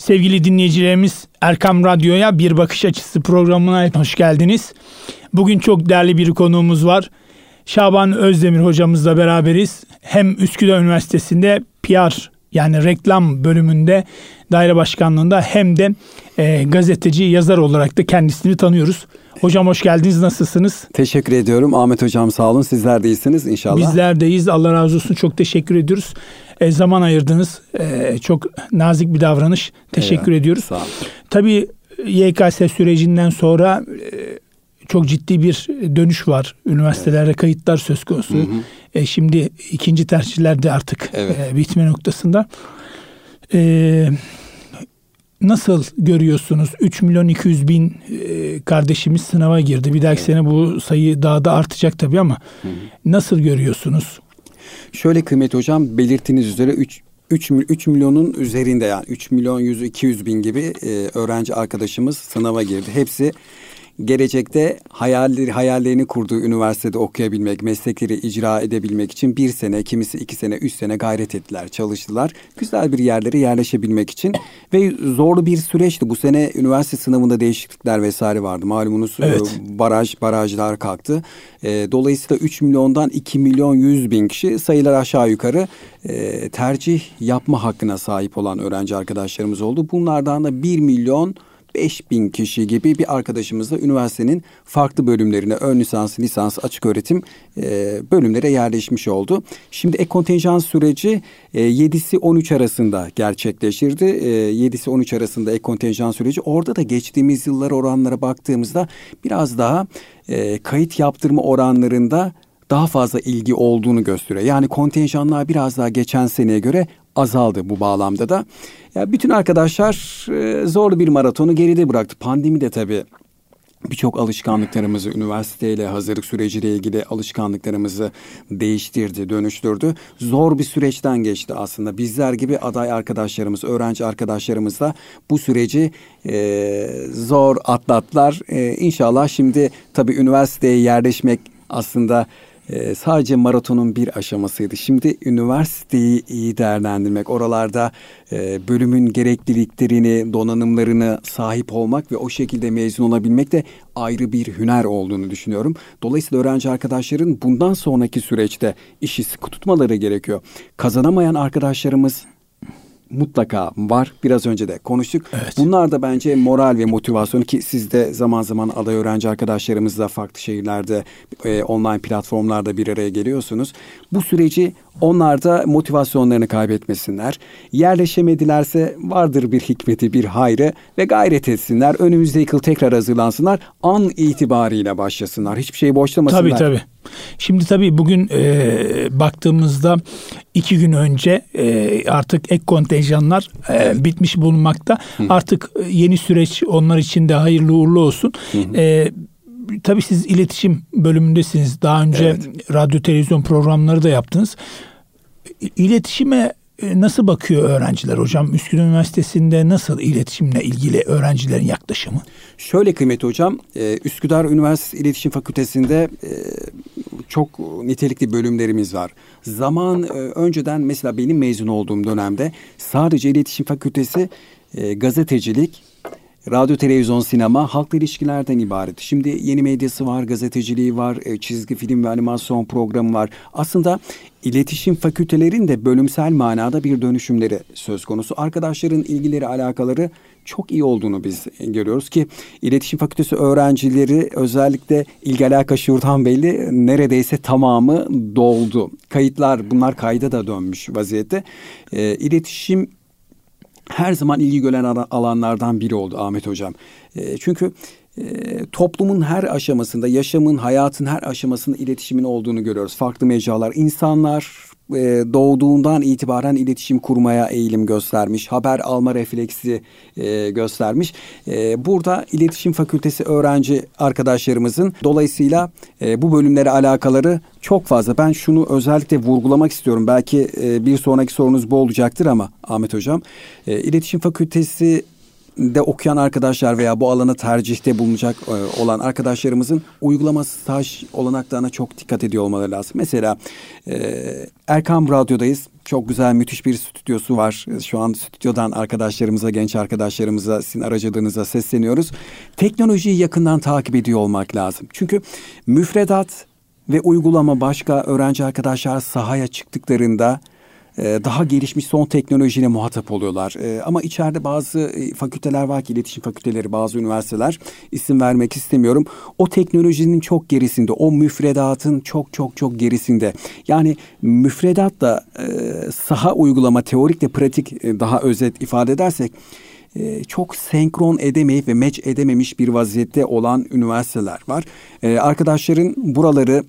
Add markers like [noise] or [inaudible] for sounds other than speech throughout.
Sevgili dinleyicilerimiz Erkam Radyo'ya Bir Bakış Açısı programına hoş geldiniz. Bugün çok değerli bir konuğumuz var. Şaban Özdemir hocamızla beraberiz. Hem Üsküdar Üniversitesi'nde PR yani reklam bölümünde daire başkanlığında hem de e, gazeteci yazar olarak da kendisini tanıyoruz. Hocam hoş geldiniz. Nasılsınız? Teşekkür ediyorum. Ahmet hocam sağ olun. Sizler de iyisiniz inşallah. Bizler deyiz. Allah razı olsun. Çok teşekkür ediyoruz. E, zaman ayırdınız. E, çok nazik bir davranış. Teşekkür Eyvallah. ediyoruz. Sağ olun. Tabii YKS sürecinden sonra e, çok ciddi bir dönüş var. Üniversitelerde kayıtlar söz konusu. E, şimdi ikinci tercihler de artık Evet. e, bitme noktasında. E, nasıl görüyorsunuz? 3 milyon 200 bin e, kardeşimiz sınava girdi. Bir dahaki sene bu sayı daha da artacak tabii ama nasıl görüyorsunuz? Şöyle kıymetli hocam belirttiğiniz üzere 3 3, 3 milyonun üzerinde yani 3 milyon 100 200 bin gibi e, öğrenci arkadaşımız sınava girdi. Hepsi gelecekte hayalleri, hayallerini kurduğu üniversitede okuyabilmek, meslekleri icra edebilmek için bir sene, kimisi iki sene, üç sene gayret ettiler, çalıştılar. Güzel bir yerlere yerleşebilmek için ve zorlu bir süreçti. Bu sene üniversite sınavında değişiklikler vesaire vardı. Malumunuz e, Evet. baraj, barajlar kalktı. E, dolayısıyla 3 milyondan 2 milyon 100 bin kişi sayılar aşağı yukarı e, tercih yapma hakkına sahip olan öğrenci arkadaşlarımız oldu. Bunlardan da 1 milyon 5 bin kişi gibi bir arkadaşımızla üniversitenin farklı bölümlerine ön lisans, lisans, açık öğretim e, bölümlere yerleşmiş oldu. Şimdi ek kontenjan süreci e, 7'si 13 arasında gerçekleşirdi. E, 7'si 13 arasında ek kontenjan süreci. Orada da geçtiğimiz yıllar oranlara baktığımızda biraz daha e, kayıt yaptırma oranlarında daha fazla ilgi olduğunu gösteriyor. Yani kontenjanlar biraz daha geçen seneye göre azaldı bu bağlamda da. Ya bütün arkadaşlar e, zorlu bir maratonu geride bıraktı. Pandemi de tabii birçok alışkanlıklarımızı üniversiteyle hazırlık süreciyle ilgili alışkanlıklarımızı değiştirdi, dönüştürdü. Zor bir süreçten geçti aslında. Bizler gibi aday arkadaşlarımız, öğrenci arkadaşlarımız da bu süreci e, zor atlattılar. E, inşallah şimdi tabii üniversiteye yerleşmek aslında e, sadece maratonun bir aşamasıydı. Şimdi üniversiteyi iyi değerlendirmek, oralarda e, bölümün gerekliliklerini, donanımlarını sahip olmak ve o şekilde mezun olabilmek de ayrı bir hüner olduğunu düşünüyorum. Dolayısıyla öğrenci arkadaşların bundan sonraki süreçte işi sıkı tutmaları gerekiyor. Kazanamayan arkadaşlarımız mutlaka var. Biraz önce de konuştuk. Evet. Bunlar da bence moral ve motivasyon ki siz de zaman zaman aday öğrenci arkadaşlarımızla farklı şehirlerde e, online platformlarda bir araya geliyorsunuz. Bu süreci onlar da motivasyonlarını kaybetmesinler. Yerleşemedilerse vardır bir hikmeti, bir hayrı ve gayret etsinler. Önümüzdeki yıl tekrar hazırlansınlar. An itibariyle başlasınlar. Hiçbir şeyi boşlamasınlar. Tabii tabii. Şimdi tabii bugün e, baktığımızda iki gün önce e, artık ek kontenjanlar e, bitmiş bulunmakta. Artık e, yeni süreç onlar için de hayırlı uğurlu olsun. E, tabii siz iletişim bölümündesiniz. Daha önce radyo televizyon programları da yaptınız. İletişime e, nasıl bakıyor öğrenciler hocam? Üsküdar Üniversitesi'nde nasıl iletişimle ilgili öğrencilerin yaklaşımı? Şöyle kıymetli hocam, e, Üsküdar Üniversitesi İletişim Fakültesi'nde e, çok nitelikli bölümlerimiz var. Zaman önceden mesela benim mezun olduğum dönemde sadece İletişim Fakültesi gazetecilik, radyo, televizyon, sinema, halkla ilişkilerden ibaret. Şimdi yeni medyası var, gazeteciliği var, e, çizgi film ve animasyon programı var. Aslında iletişim fakültelerin de bölümsel manada bir dönüşümleri söz konusu. Arkadaşların ilgileri, alakaları çok iyi olduğunu biz görüyoruz ki iletişim fakültesi öğrencileri özellikle ilgi alaka şuradan belli neredeyse tamamı doldu. Kayıtlar bunlar kayda da dönmüş vaziyette. E, iletişim her zaman ilgi gören ala- alanlardan biri oldu Ahmet Hocam. E, çünkü e, toplumun her aşamasında, yaşamın, hayatın her aşamasında iletişimin olduğunu görüyoruz. Farklı mecralar, insanlar e, doğduğundan itibaren iletişim kurmaya eğilim göstermiş, haber alma refleksi e, göstermiş. E, burada iletişim fakültesi öğrenci arkadaşlarımızın dolayısıyla bu bölümlere alakaları çok fazla. Ben şunu özellikle vurgulamak istiyorum. Belki bir sonraki sorunuz bu olacaktır ama Ahmet Hocam, iletişim fakültesi de okuyan arkadaşlar veya bu alana tercihte bulunacak e, olan arkadaşlarımızın uygulama staj olanaklarına çok dikkat ediyor olmaları lazım. Mesela e, Erkam Radyo'dayız. çok güzel müthiş bir stüdyosu var. Şu an stüdyodan arkadaşlarımıza, genç arkadaşlarımıza, sizin aracılığınıza sesleniyoruz. Teknolojiyi yakından takip ediyor olmak lazım. Çünkü müfredat ve uygulama başka öğrenci arkadaşlar sahaya çıktıklarında daha gelişmiş son teknolojiyle muhatap oluyorlar. E, ama içeride bazı e, fakülteler var ki iletişim fakülteleri, bazı üniversiteler isim vermek istemiyorum. O teknolojinin çok gerisinde, o müfredatın çok çok çok gerisinde. Yani müfredat da saha uygulama, teorik de pratik daha özet ifade edersek çok senkron edemeyip ve meç edememiş bir vaziyette olan üniversiteler var. Arkadaşların buraları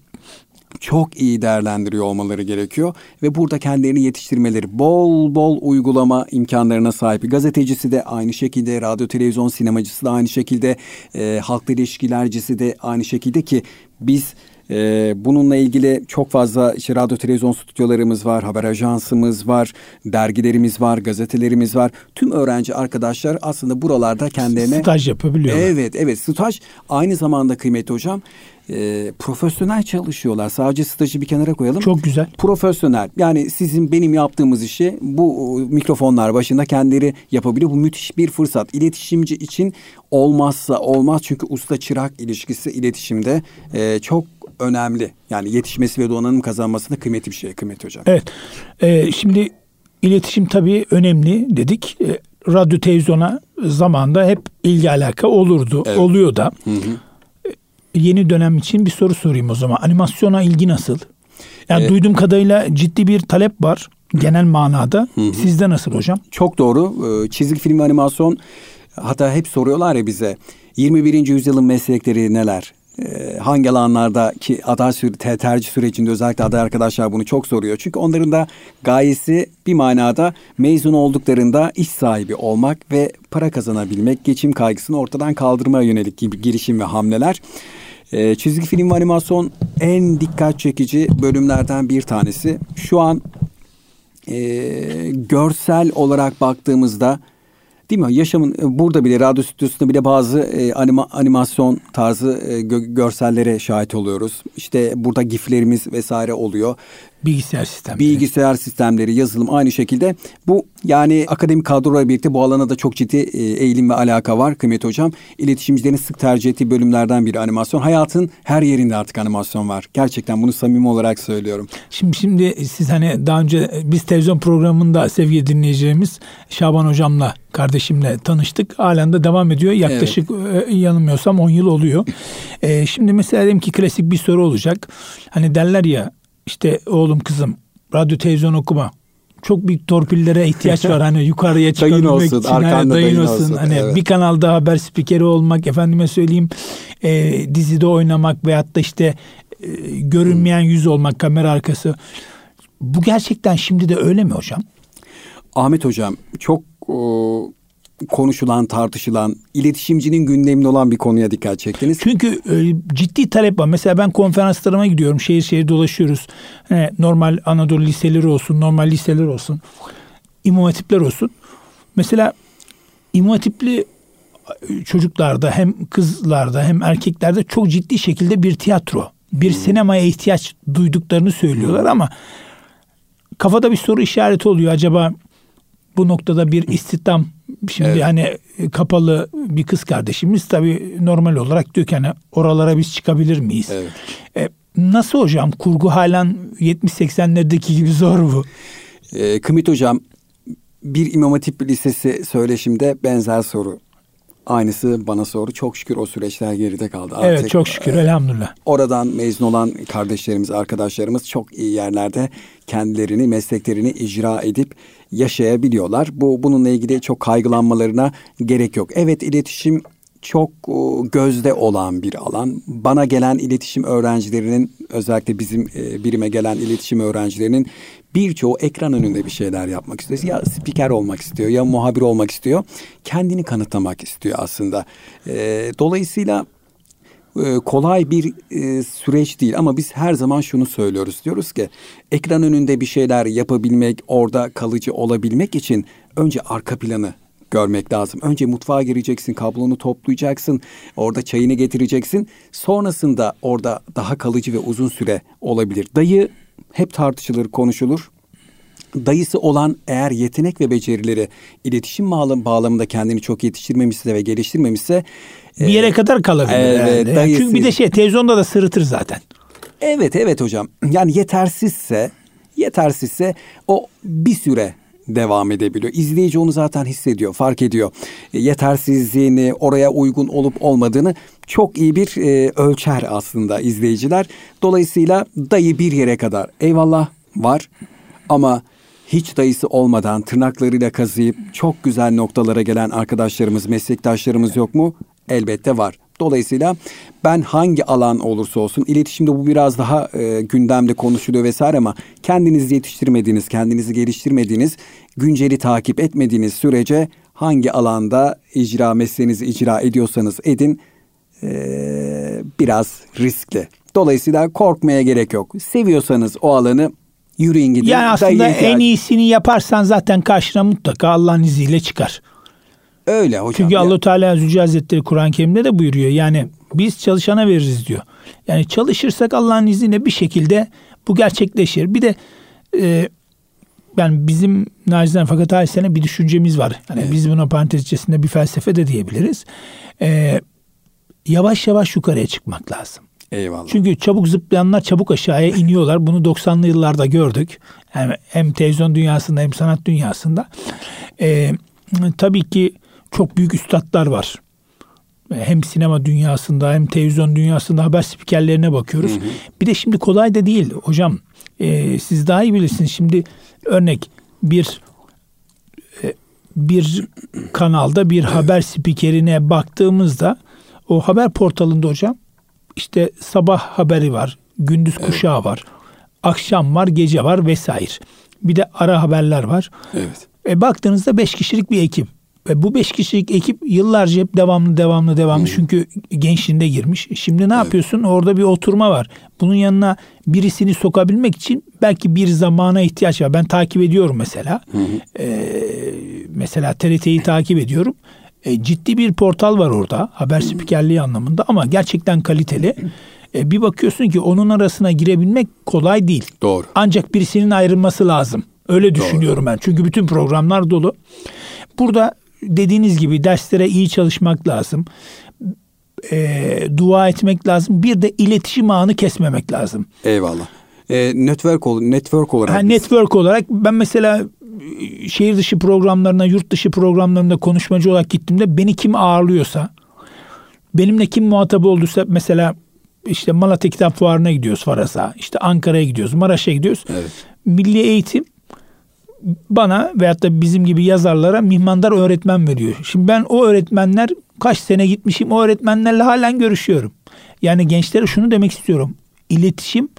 çok iyi değerlendiriyor olmaları gerekiyor ve burada kendilerini yetiştirmeleri bol bol uygulama imkanlarına sahip. Gazetecisi de aynı şekilde, radyo, televizyon, sinemacısı da aynı şekilde, e, halkla ilişkilercisi de aynı şekilde ki biz ee, bununla ilgili çok fazla işte radyo televizyon stüdyolarımız var, haber ajansımız var, dergilerimiz var, gazetelerimiz var. Tüm öğrenci arkadaşlar aslında buralarda kendilerine... Staj yapabiliyorlar. Evet, evet. Staj aynı zamanda kıymetli hocam e, profesyonel çalışıyorlar. Sadece stajı bir kenara koyalım. Çok güzel. Profesyonel. Yani sizin benim yaptığımız işi bu mikrofonlar başında kendileri yapabiliyor. Bu müthiş bir fırsat. İletişimci için olmazsa olmaz. Çünkü usta çırak ilişkisi iletişimde e, çok önemli. Yani yetişmesi ve donanım kazanması da kıymetli bir şey kıymetli hocam. Evet. Ee, şimdi iletişim tabii önemli dedik. Ee, radyo televizyona zamanda hep ilgi alaka olurdu. Evet. Oluyor da. Hı hı. Yeni dönem için bir soru sorayım o zaman. Animasyona ilgi nasıl? Yani ee, duyduğum kadarıyla ciddi bir talep var genel manada. Hı hı. Sizde nasıl hocam? Çok doğru. Ee, çizgi film ve animasyon hatta hep soruyorlar ya bize 21. yüzyılın meslekleri neler? Ee, hangi alanlarda ki aday süre, tercih sürecinde özellikle aday arkadaşlar bunu çok soruyor. Çünkü onların da gayesi bir manada mezun olduklarında iş sahibi olmak ve para kazanabilmek, geçim kaygısını ortadan kaldırmaya yönelik gibi girişim ve hamleler. Ee, çizgi film ve animasyon en dikkat çekici bölümlerden bir tanesi. Şu an e, görsel olarak baktığımızda Değil mi? Yaşamın e, burada bile radyo stüdyosunda bile bazı e, anima, animasyon tarzı e, gö, görsellere şahit oluyoruz. İşte burada giflerimiz vesaire oluyor. Bilgisayar sistemleri. Bilgisayar sistemleri, yazılım aynı şekilde. Bu yani akademik kadrolarla birlikte bu alana da çok ciddi e, eğilim ve alaka var kıymetli hocam. İletişimcilerin sık tercih ettiği bölümlerden biri animasyon. Hayatın her yerinde artık animasyon var. Gerçekten bunu samimi olarak söylüyorum. Şimdi şimdi siz hani daha önce biz televizyon programında sevgili dinleyicilerimiz Şaban hocamla kardeşimle tanıştık. Halen de devam ediyor. Yaklaşık evet. E, yanılmıyorsam 10 yıl oluyor. ee, şimdi mesela diyelim ki klasik bir soru olacak. Hani derler ya işte oğlum kızım radyo televizyon okuma. Çok büyük torpillere ihtiyaç var hani yukarıya [laughs] çıkabilmek dayın olsun, için. Arkanda dayın, dayın olsun. olsun. Hani evet. bir kanalda haber spikeri olmak, efendime söyleyeyim e, dizide oynamak veyahut da işte e, görünmeyen yüz olmak kamera arkası. Bu gerçekten şimdi de öyle mi hocam? Ahmet hocam çok o, konuşulan, tartışılan, iletişimcinin gündeminde olan bir konuya dikkat çektiniz. Çünkü e, ciddi talep var. Mesela ben konferanslarıma gidiyorum. Şehir şehir dolaşıyoruz. E, normal Anadolu liseleri olsun, normal liseler olsun. İmam hatipler olsun. Mesela imam hatipli e, çocuklarda hem kızlarda hem erkeklerde çok ciddi şekilde bir tiyatro, bir hmm. sinemaya ihtiyaç duyduklarını söylüyorlar ama kafada bir soru işareti oluyor. Acaba bu noktada bir istihdam şimdi evet. hani kapalı bir kız kardeşimiz tabii normal olarak diyor ki hani oralara biz çıkabilir miyiz? Evet. E, nasıl hocam kurgu halen 70-80'lerdeki gibi zor bu. E, Kımit hocam bir İmam Hatip Lisesi söyleşimde benzer soru Aynısı bana soru. Çok şükür o süreçler geride kaldı. Artık evet çok şükür elhamdülillah. Oradan mezun olan kardeşlerimiz, arkadaşlarımız çok iyi yerlerde kendilerini, mesleklerini icra edip yaşayabiliyorlar. Bu bununla ilgili çok kaygılanmalarına gerek yok. Evet iletişim çok e, gözde olan bir alan. Bana gelen iletişim öğrencilerinin özellikle bizim e, birime gelen iletişim öğrencilerinin birçoğu ekran önünde bir şeyler yapmak istiyor. Ya spiker olmak istiyor ya muhabir olmak istiyor. Kendini kanıtlamak istiyor aslında. E, dolayısıyla kolay bir süreç değil ama biz her zaman şunu söylüyoruz. Diyoruz ki ekran önünde bir şeyler yapabilmek, orada kalıcı olabilmek için önce arka planı görmek lazım. Önce mutfağa gireceksin, kablonu toplayacaksın, orada çayını getireceksin. Sonrasında orada daha kalıcı ve uzun süre olabilir. Dayı hep tartışılır, konuşulur. dayısı olan eğer yetenek ve becerileri iletişim bağlam bağlamında kendini çok yetiştirmemişse ve geliştirmemişse bir yere e, kadar kalabilir. Evet, yani. dayısı... Çünkü bir de şey televizyonda da sırıtır zaten. Evet evet hocam. Yani yetersizse yetersizse o bir süre devam edebiliyor. İzleyici onu zaten hissediyor, fark ediyor. E, yetersizliğini, oraya uygun olup olmadığını çok iyi bir e, ölçer aslında izleyiciler. Dolayısıyla dayı bir yere kadar eyvallah var ama hiç dayısı olmadan tırnaklarıyla kazıyıp çok güzel noktalara gelen arkadaşlarımız, meslektaşlarımız yok mu? Elbette var. Dolayısıyla ben hangi alan olursa olsun iletişimde bu biraz daha e, gündemde konuşuluyor vesaire ama kendinizi yetiştirmediğiniz, kendinizi geliştirmediğiniz, günceli takip etmediğiniz sürece hangi alanda icra mesleğinizi icra ediyorsanız edin e, biraz riskli. Dolayısıyla korkmaya gerek yok. Seviyorsanız o alanı yürüyün gidin. Yani aslında en iyisini yaparsan zaten karşına mutlaka Allah'ın izniyle çıkar. Öyle hocam. Çünkü Allah Teala Zülcü Hazretleri Kur'an-ı Kerim'de de buyuruyor. Yani biz çalışana veririz diyor. Yani çalışırsak Allah'ın izniyle bir şekilde bu gerçekleşir. Bir de e, yani bizim nacizane fakat ailesine bir düşüncemiz var. Yani evet. biz buna parantez içerisinde bir felsefe de diyebiliriz. E, yavaş yavaş yukarıya çıkmak lazım. Eyvallah. Çünkü çabuk zıplayanlar çabuk aşağıya [laughs] iniyorlar. Bunu 90'lı yıllarda gördük. Yani hem televizyon dünyasında hem sanat dünyasında. Ee, tabii ki çok büyük üstadlar var. Hem sinema dünyasında hem televizyon dünyasında haber spikerlerine bakıyoruz. Hı hı. Bir de şimdi kolay da değil hocam. E, siz daha iyi bilirsiniz. Şimdi örnek bir e, bir kanalda bir haber spikerine baktığımızda o haber portalında hocam işte sabah haberi var, gündüz kuşağı var, akşam var, gece var vesaire. Bir de ara haberler var. Evet. E, baktığınızda beş kişilik bir ekip. Ve bu beş kişilik ekip yıllarca hep devamlı devamlı devamlı hmm. çünkü gençliğinde girmiş. Şimdi ne evet. yapıyorsun? Orada bir oturma var. Bunun yanına birisini sokabilmek için belki bir zamana ihtiyaç var. Ben takip ediyorum mesela. Hmm. Ee, mesela TRT'yi takip ediyorum. E, ciddi bir portal var orada haber spikerliği anlamında ama gerçekten kaliteli. E, bir bakıyorsun ki onun arasına girebilmek kolay değil. Doğru. Ancak birisinin ayrılması lazım. Öyle düşünüyorum Doğru. ben. Çünkü bütün programlar dolu. Burada dediğiniz gibi derslere iyi çalışmak lazım. E, dua etmek lazım. Bir de iletişim ağını kesmemek lazım. Eyvallah. E, network, network olarak. Ha, network olarak ben mesela şehir dışı programlarına, yurt dışı programlarında konuşmacı olarak gittiğimde beni kim ağırlıyorsa, benimle kim muhatap olduysa mesela işte Malatya Kitap Fuarı'na gidiyoruz Faras'a, işte Ankara'ya gidiyoruz, Maraş'a gidiyoruz. Evet. Milli Eğitim bana veyahut da bizim gibi yazarlara mihmandar öğretmen veriyor. Şimdi ben o öğretmenler kaç sene gitmişim o öğretmenlerle halen görüşüyorum. Yani gençlere şunu demek istiyorum. İletişim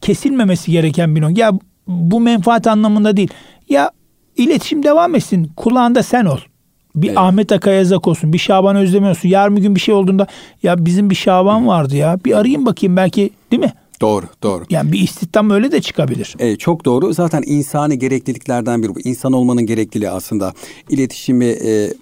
kesilmemesi gereken bir nokta. Ya bu menfaat anlamında değil. Ya iletişim devam etsin. Kulağında sen ol. Bir evet. Ahmet Akayazak olsun. Bir Şaban Özdemir olsun. Yarın bir gün bir şey olduğunda ya bizim bir Şaban vardı ya. Bir arayayım bakayım belki değil mi? Doğru, doğru. Yani bir istihdam öyle de çıkabilir. Evet, çok doğru. Zaten insani gerekliliklerden biri bu. İnsan olmanın gerekliliği aslında. İletişimi e,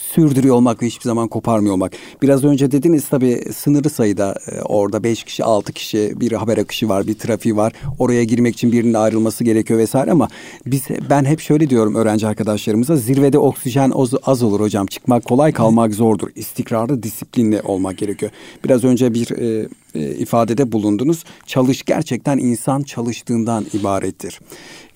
sürdürüyor olmak ve hiçbir zaman koparmıyor olmak. Biraz önce dediniz tabii sınırlı sayıda e, orada beş kişi altı kişi bir haber akışı var bir trafiği var. Oraya girmek için birinin ayrılması gerekiyor vesaire ama biz ben hep şöyle diyorum öğrenci arkadaşlarımıza zirvede oksijen az, az olur hocam. Çıkmak kolay kalmak zordur. İstikrarlı disiplinli olmak gerekiyor. Biraz önce bir e, e, ifadede bulundunuz. Çalış gerçekten insan çalıştığından ibarettir.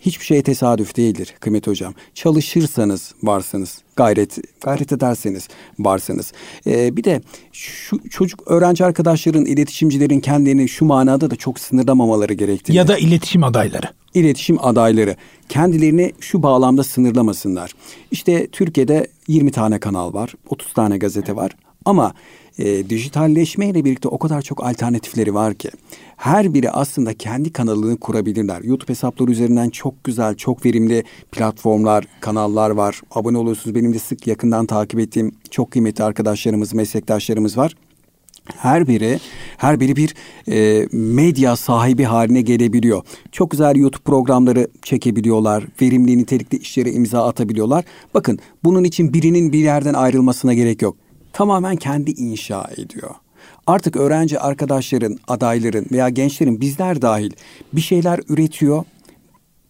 Hiçbir şey tesadüf değildir Kıymet Hocam. Çalışırsanız varsınız. Gayret gayret ederseniz varsınız. Ee, bir de şu çocuk öğrenci arkadaşların, iletişimcilerin kendilerini şu manada da çok sınırlamamaları gerektiğini. Ya da iletişim adayları. İletişim adayları kendilerini şu bağlamda sınırlamasınlar. İşte Türkiye'de 20 tane kanal var, 30 tane gazete var. Ama e, dijitalleşmeyle birlikte o kadar çok alternatifleri var ki her biri aslında kendi kanalını kurabilirler. YouTube hesapları üzerinden çok güzel, çok verimli platformlar, kanallar var. Abone oluyorsunuz. Benim de sık yakından takip ettiğim çok kıymetli arkadaşlarımız, meslektaşlarımız var. Her biri her biri bir e, medya sahibi haline gelebiliyor. Çok güzel YouTube programları çekebiliyorlar. Verimli nitelikli işlere imza atabiliyorlar. Bakın bunun için birinin bir yerden ayrılmasına gerek yok tamamen kendi inşa ediyor. Artık öğrenci arkadaşların, adayların veya gençlerin bizler dahil bir şeyler üretiyor.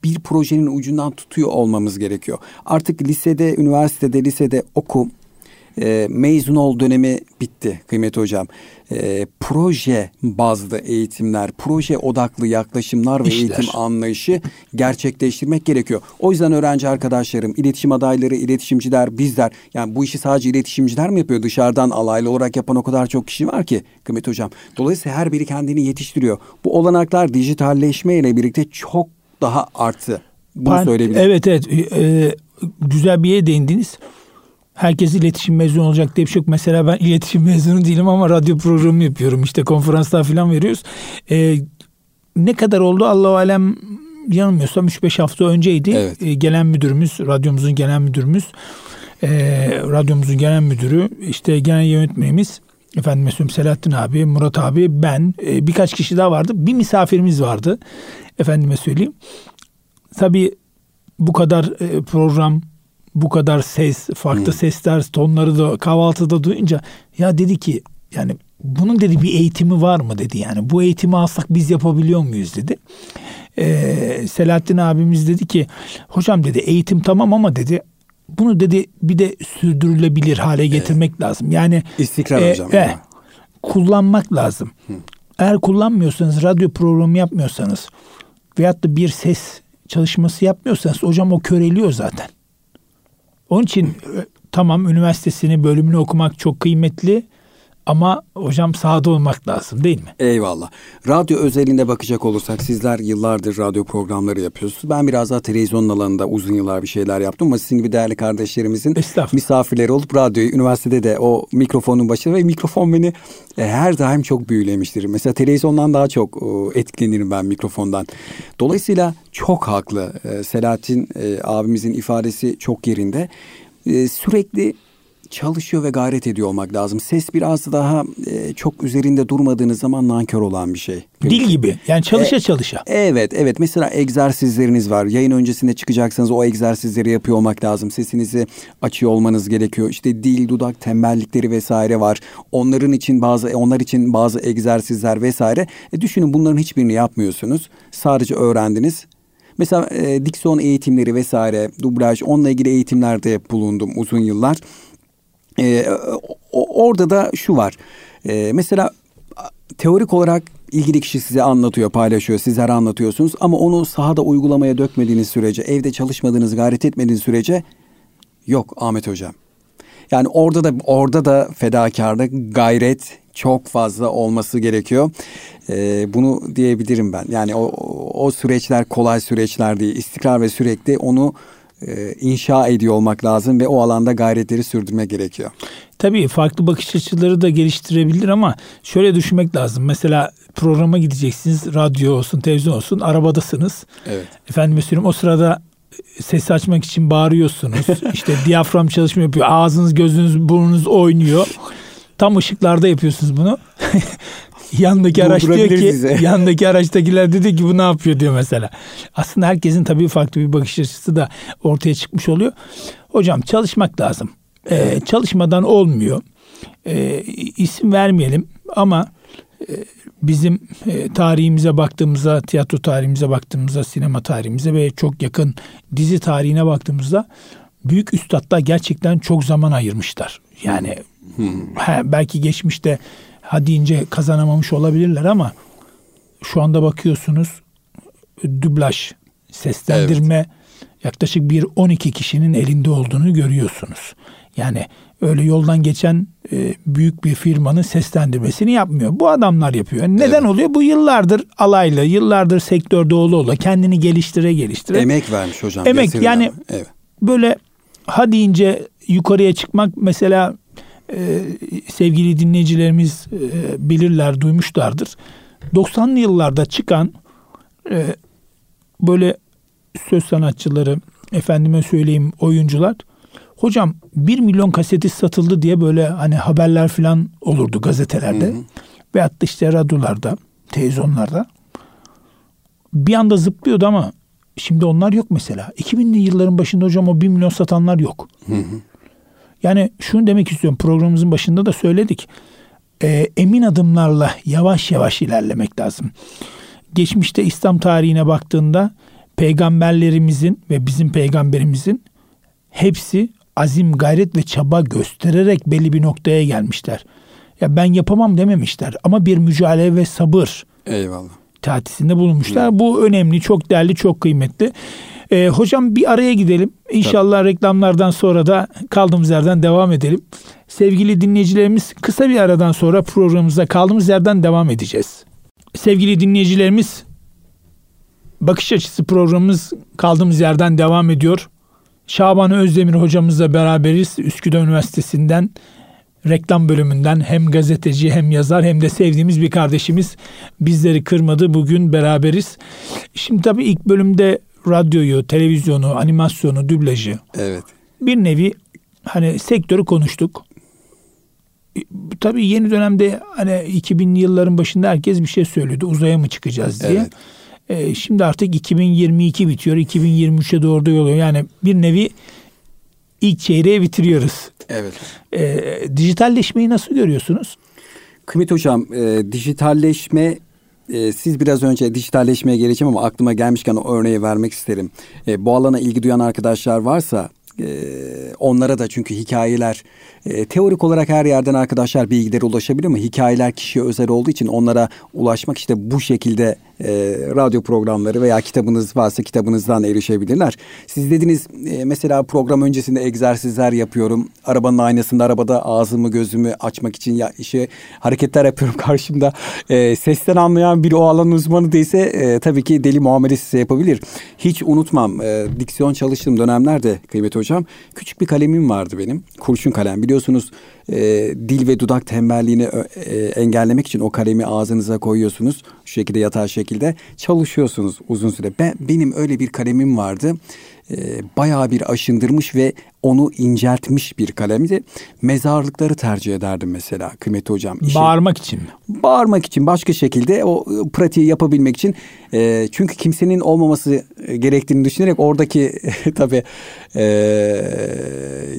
bir projenin ucundan tutuyor olmamız gerekiyor. Artık lisede, üniversitede, lisede oku, e, mezun ol dönemi bitti kıymetli hocam. E, proje bazlı eğitimler, proje odaklı yaklaşımlar ve İşler. eğitim anlayışı gerçekleştirmek gerekiyor. O yüzden öğrenci arkadaşlarım, iletişim adayları, iletişimciler, bizler yani bu işi sadece iletişimciler mi yapıyor? Dışarıdan alaylı olarak yapan o kadar çok kişi var ki kıymetli hocam. Dolayısıyla her biri kendini yetiştiriyor. Bu olanaklar dijitalleşme ile birlikte çok daha arttı. Bunu Ben- söyleyebilirim. Evet evet Ee, güzel bir yere değindiniz. Herkes iletişim mezunu olacak diye bir şey yok. Mesela ben iletişim mezunu değilim ama radyo programı yapıyorum. İşte konferanslar falan veriyoruz. Ee, ne kadar oldu Allah alem yanılmıyorsam 3-5 hafta önceydi. Evet. Ee, gelen müdürümüz, radyomuzun genel müdürümüz, ee, radyomuzun genel müdürü, işte genel yönetmenimiz Efendim Mesut Selahattin abi, Murat abi, ben, e, birkaç kişi daha vardı. Bir misafirimiz vardı. Efendime söyleyeyim. Tabii bu kadar e, program, bu kadar ses, farklı sesler, tonları da kahvaltıda duyunca ya dedi ki yani bunun dedi bir eğitimi var mı dedi yani. Bu eğitimi alsak biz yapabiliyor muyuz dedi. Ee, Selahattin abimiz dedi ki hocam dedi eğitim tamam ama dedi bunu dedi bir de sürdürülebilir hale getirmek lazım. Yani İstikrar e, hocam. e, kullanmak lazım. Eğer kullanmıyorsanız, radyo programı yapmıyorsanız veyahut da bir ses çalışması yapmıyorsanız hocam o köreliyor zaten. Onun için e, tamam üniversitesini, bölümünü okumak çok kıymetli ama hocam sahada olmak lazım değil mi? Eyvallah. Radyo özelinde bakacak olursak sizler yıllardır radyo programları yapıyorsunuz. Ben biraz daha televizyonun alanında uzun yıllar bir şeyler yaptım ama sizin gibi değerli kardeşlerimizin misafirleri olup radyoyu üniversitede de o mikrofonun başında ve mikrofon beni e, her daim çok büyülemiştir. Mesela televizyondan daha çok e, etkilenirim ben mikrofondan. Dolayısıyla çok haklı. E, Selahattin e, abimizin ifadesi çok yerinde. E, sürekli çalışıyor ve gayret ediyor olmak lazım. Ses biraz daha e, çok üzerinde durmadığınız zaman nankör olan bir şey. Dil gibi. Yani çalışa E, çalışa. Evet evet mesela egzersizleriniz var. Yayın öncesinde çıkacaksanız o egzersizleri yapıyor olmak lazım. Sesinizi açıyor olmanız gerekiyor. İşte dil, dudak tembellikleri vesaire var. Onların için bazı onlar için bazı egzersizler vesaire. E düşünün bunların hiçbirini yapmıyorsunuz. Sadece öğrendiniz. Mesela e, diksiyon eğitimleri vesaire, dublaj onunla ilgili eğitimlerde bulundum uzun yıllar. O- orada da şu var. Ee, mesela teorik olarak ilgili kişi size anlatıyor, paylaşıyor, sizler anlatıyorsunuz ama onu sahada uygulamaya dökmediğiniz sürece, evde çalışmadığınız, gayret etmediğiniz sürece yok Ahmet hocam. Yani orada da orada da fedakarlık, gayret çok fazla olması gerekiyor. Ee, bunu diyebilirim ben. Yani o o süreçler kolay süreçler değil. İstikrar ve sürekli onu e, inşa ediyor olmak lazım ve o alanda gayretleri sürdürmek gerekiyor. Tabii farklı bakış açıları da geliştirebilir ama şöyle düşünmek lazım. Mesela programa gideceksiniz, radyo olsun, televizyon olsun, arabadasınız. Evet. Efendim söyleyeyim o sırada ses açmak için bağırıyorsunuz. [laughs] işte diyafram çalışma yapıyor. Ağzınız, gözünüz, burnunuz oynuyor. Tam ışıklarda yapıyorsunuz bunu. [laughs] Yandaki araç diyor ki, sizi. [laughs] yandaki araçtakiler dedi ki bu ne yapıyor diyor mesela. Aslında herkesin tabii farklı bir bakış açısı da ortaya çıkmış oluyor. Hocam çalışmak lazım. Ee, çalışmadan olmuyor. Ee, isim vermeyelim ama e, bizim e, tarihimize baktığımızda, tiyatro tarihimize baktığımızda, sinema tarihimize ve çok yakın dizi tarihine baktığımızda büyük üstadlar gerçekten çok zaman ayırmışlar. Yani he, belki geçmişte ha deyince kazanamamış olabilirler ama şu anda bakıyorsunuz dublaj, seslendirme yaklaşık bir 12 kişinin elinde olduğunu görüyorsunuz. Yani öyle yoldan geçen e, büyük bir firmanın seslendirmesini yapmıyor. Bu adamlar yapıyor. Neden Evet. oluyor? Bu yıllardır alaylı, yıllardır sektörde ola ola kendini geliştire geliştire. Emek vermiş hocam. Emek, yani-. Evet. Böyle ha deyince yukarıya çıkmak mesela e, sevgili dinleyicilerimiz e, bilirler, duymuşlardır. 90'lı yıllarda çıkan e, böyle söz sanatçıları, efendime söyleyeyim oyuncular. Hocam 1 milyon kaseti satıldı diye böyle hani haberler falan olurdu gazetelerde. Veyahut da işte radyolarda, televizyonlarda. Bir anda zıplıyordu ama şimdi onlar yok mesela. 2000'li yılların başında hocam o 1 milyon satanlar yok. Yani şunu demek istiyorum programımızın başında da söyledik. Ee, emin adımlarla yavaş yavaş ilerlemek lazım. Geçmişte İslam tarihine baktığında peygamberlerimizin ve bizim peygamberimizin hepsi azim, gayret ve çaba göstererek belli bir noktaya gelmişler. Ya ben yapamam dememişler ama bir mücadele ve sabır Eyvallah. tatisinde bulunmuşlar. Bu önemli, çok değerli, çok kıymetli. Ee, hocam bir araya gidelim. İnşallah reklamlardan sonra da kaldığımız yerden devam edelim. Sevgili dinleyicilerimiz kısa bir aradan sonra programımıza kaldığımız yerden devam edeceğiz. Sevgili dinleyicilerimiz Bakış Açısı programımız kaldığımız yerden devam ediyor. Şaban Özdemir hocamızla beraberiz. Üsküdar Üniversitesi'nden reklam bölümünden hem gazeteci hem yazar hem de sevdiğimiz bir kardeşimiz bizleri kırmadı. Bugün beraberiz. Şimdi tabii ilk bölümde radyoyu, televizyonu, animasyonu, dublajı Evet. bir nevi hani sektörü konuştuk. Tabii yeni dönemde hani 2000'li yılların başında herkes bir şey söylüyordu. Uzaya mı çıkacağız diye. Evet. Ee, şimdi artık 2022 bitiyor. 2023'e doğru da yoluyor. Yani bir nevi ilk çeyreği bitiriyoruz. Evet. Ee, dijitalleşmeyi nasıl görüyorsunuz? Kıymet Hocam e, dijitalleşme e, siz biraz önce dijitalleşmeye geleceğim ama aklıma gelmişken o örneği vermek isterim. E, bu alana ilgi duyan arkadaşlar varsa e, onlara da çünkü hikayeler e, teorik olarak her yerden arkadaşlar bilgilere ulaşabiliyor ama hikayeler kişiye özel olduğu için onlara ulaşmak işte bu şekilde e, radyo programları veya kitabınız varsa kitabınızdan erişebilirler. Siz dediniz e, mesela program öncesinde egzersizler yapıyorum. Arabanın aynasında arabada ağzımı gözümü açmak için ya işe hareketler yapıyorum [laughs] karşımda. E, sesten anlayan biri o alanın uzmanı değilse e, tabii ki deli muamelesi size yapabilir. Hiç unutmam e, diksiyon çalıştığım dönemlerde kıymet hocam küçük bir kalemim vardı benim. Kurşun kalem biliyorsunuz e, dil ve dudak tembelliğini e, engellemek için o kalemi ağzınıza koyuyorsunuz. Şu şekilde yatay şekilde çalışıyorsunuz uzun süre. Ben Benim öyle bir kalemim vardı. E, bayağı bir aşındırmış ve onu inceltmiş bir kalemdi. Mezarlıkları tercih ederdim mesela kıymetli hocam. İşi- Bağırmak için mi? bağırmak için başka şekilde o e, pratiği yapabilmek için e, çünkü kimsenin olmaması e, gerektiğini düşünerek oradaki [laughs] tabii e,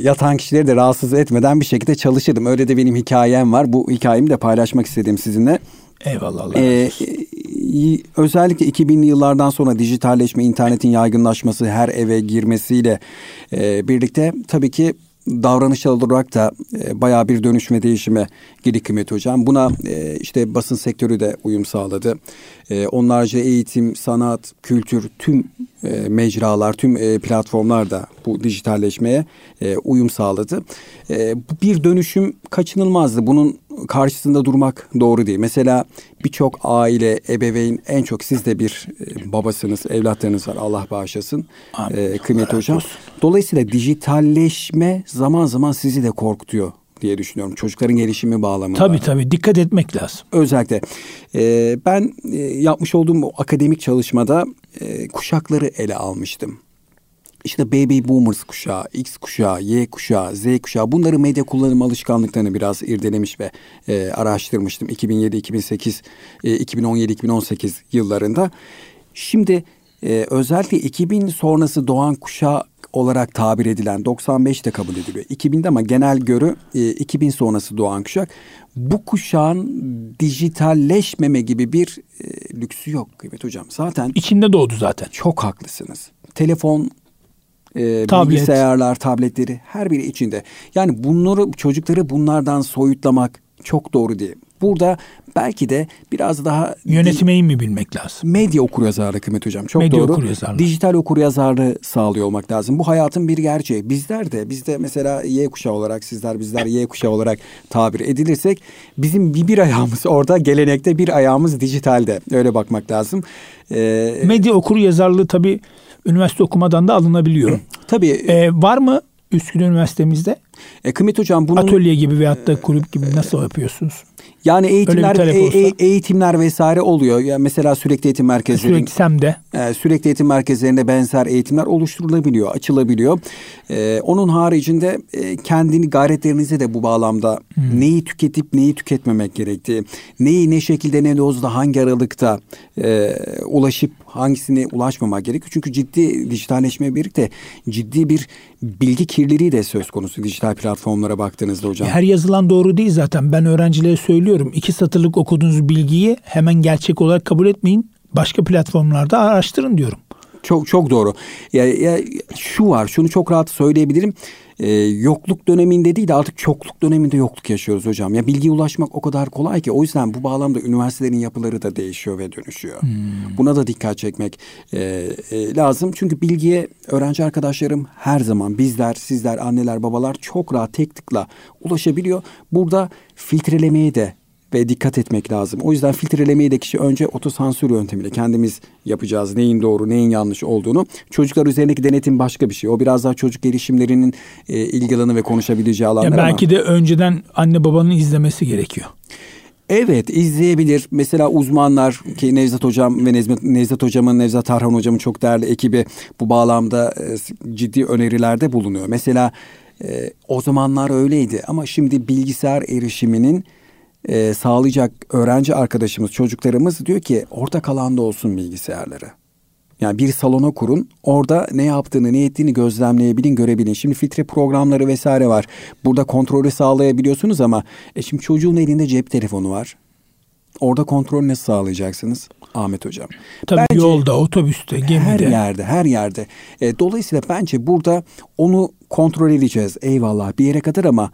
yatan kişileri de rahatsız etmeden bir şekilde çalışırdım. Öyle de benim hikayem var. Bu hikayemi de paylaşmak istedim sizinle. Eyvallah. Allah Ee, y- özellikle 2000'li yıllardan sonra dijitalleşme, internetin yaygınlaşması, her eve girmesiyle e, birlikte tabii ki davranışsal olarak da e, bayağı bir dönüşme değişime girdi kıymet hocam. Buna e, işte basın sektörü de uyum sağladı. E, onlarca eğitim, sanat, kültür tüm e, mecralar, tüm e, platformlar da bu dijitalleşmeye e, uyum sağladı. E, bu bir dönüşüm kaçınılmazdı. Bunun karşısında durmak doğru değil. Mesela birçok aile, ebeveyn en çok siz de bir e, babasınız, evlatlarınız var. Allah bağışlasın. Amin. E, kıymetli hocam. Dolayısıyla dijitalleşme zaman zaman sizi de korkutuyor diye düşünüyorum. Çocukların gelişimi bağlamında. Tabii tabii dikkat etmek lazım. Özellikle e, ben e, yapmış olduğum o akademik çalışmada e, kuşakları ele almıştım. İşte baby boomers kuşağı, X kuşağı, Y kuşağı, Z kuşağı bunları medya kullanım alışkanlıklarını biraz irdelemiş ve e, araştırmıştım 2007, 2008, e, 2017, 2018 yıllarında. Şimdi e, özellikle 2000 sonrası doğan kuşağı olarak tabir edilen 95 de kabul ediliyor. 2000'de ama genel görü e, 2000 sonrası doğan kuşak. Bu kuşağın dijitalleşmeme gibi bir e, lüksü yok kıymet hocam. Zaten İçinde doğdu zaten. çok haklısınız. Telefon, e, Tablet. bilgisayarlar, tabletleri her biri içinde. Yani bunları çocukları bunlardan soyutlamak çok doğru değil. Burada belki de biraz daha Yönetmeyi mi bilmek lazım? medya okuryazarlığı Kıymet Hocam. Çok Medya doğru. okuryazarlığı. Dijital okuryazarlığı sağlıyor olmak lazım. Bu hayatın bir gerçeği. Bizler de biz de mesela Y kuşağı olarak sizler bizler Y kuşağı olarak tabir edilirsek bizim bir, bir ayağımız orada gelenekte bir ayağımız dijitalde. Öyle bakmak lazım. Ee, Medya okur yazarlığı tabii üniversite okumadan da alınabiliyor. [clears throat] tabii Ee, var mı Üsküdar Üniversitemizde e, Kıymet Hocam bunun atölye gibi veyahut da kulüp gibi nasıl yapıyorsunuz? Yani eğitimler e- eğitimler vesaire oluyor. Ya mesela sürekli eğitim merkezleri Sürekli SEM'de. e, sürekli eğitim merkezlerinde benzer eğitimler oluşturulabiliyor, açılabiliyor. E, onun haricinde e, kendini gayretlerinize de bu bağlamda neyi tüketip neyi tüketmemek gerektiği, neyi ne şekilde ne dozda hangi aralıkta e, ulaşıp hangisine ulaşmamak gerekiyor. Çünkü ciddi dijitalleşmeye birlikte ciddi bir bilgi kirliliği de söz konusu dijital platformlara baktığınızda hocam. Her yazılan doğru değil zaten. Ben öğrencilere söylüyorum. İki satırlık okuduğunuz bilgiyi hemen gerçek olarak kabul etmeyin. Başka platformlarda araştırın diyorum. Çok çok doğru. Ya, ya şu var, şunu çok rahat söyleyebilirim. Ee, yokluk döneminde değil de artık çokluk döneminde yokluk yaşıyoruz hocam. Ya bilgiye ulaşmak o kadar kolay ki o yüzden bu bağlamda üniversitelerin yapıları da değişiyor ve dönüşüyor. Hmm. Buna da dikkat çekmek e, e, lazım. Çünkü bilgiye öğrenci arkadaşlarım her zaman bizler, sizler, anneler, babalar çok rahat tek tıkla ulaşabiliyor. Burada filtrelemeye de ve dikkat etmek lazım. O yüzden filtrelemeyi de kişi önce otosansür yöntemiyle kendimiz yapacağız. Neyin doğru, neyin yanlış olduğunu. Çocuklar üzerindeki denetim başka bir şey. O biraz daha çocuk gelişimlerinin e, ilgi alanı ve konuşabileceği alanlar ya belki ama... de önceden anne babanın izlemesi gerekiyor. Evet izleyebilir. Mesela uzmanlar ki Nevzat Hocam ve Nevzat, Nevzat Hocam'ın, Nevzat Tarhan Hocam'ın çok değerli ekibi bu bağlamda e, ciddi önerilerde bulunuyor. Mesela e, o zamanlar öyleydi ama şimdi bilgisayar erişiminin e, sağlayacak öğrenci arkadaşımız, çocuklarımız diyor ki ortak alanda olsun bilgisayarları. Yani bir salona kurun. Orada ne yaptığını, ne ettiğini gözlemleyebilin, görebilin. Şimdi filtre programları vesaire var. Burada kontrolü sağlayabiliyorsunuz ama e şimdi çocuğun elinde cep telefonu var. Orada kontrol nasıl sağlayacaksınız Ahmet Hocam? Tabii bence, yolda, otobüste, gemide. Her yerde, her yerde. E, dolayısıyla bence burada onu kontrol edeceğiz. Eyvallah bir yere kadar ama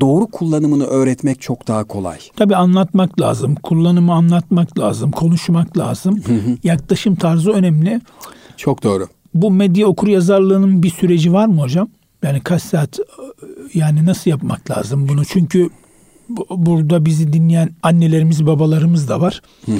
doğru kullanımını öğretmek çok daha kolay. Tabii anlatmak lazım, kullanımı anlatmak lazım, konuşmak lazım. Yaklaşım tarzı önemli. Çok doğru. Bu medya okur yazarlığının bir süreci var mı hocam? Yani kaç saat yani nasıl yapmak lazım bunu? Çünkü burada bizi dinleyen annelerimiz, babalarımız da var. E,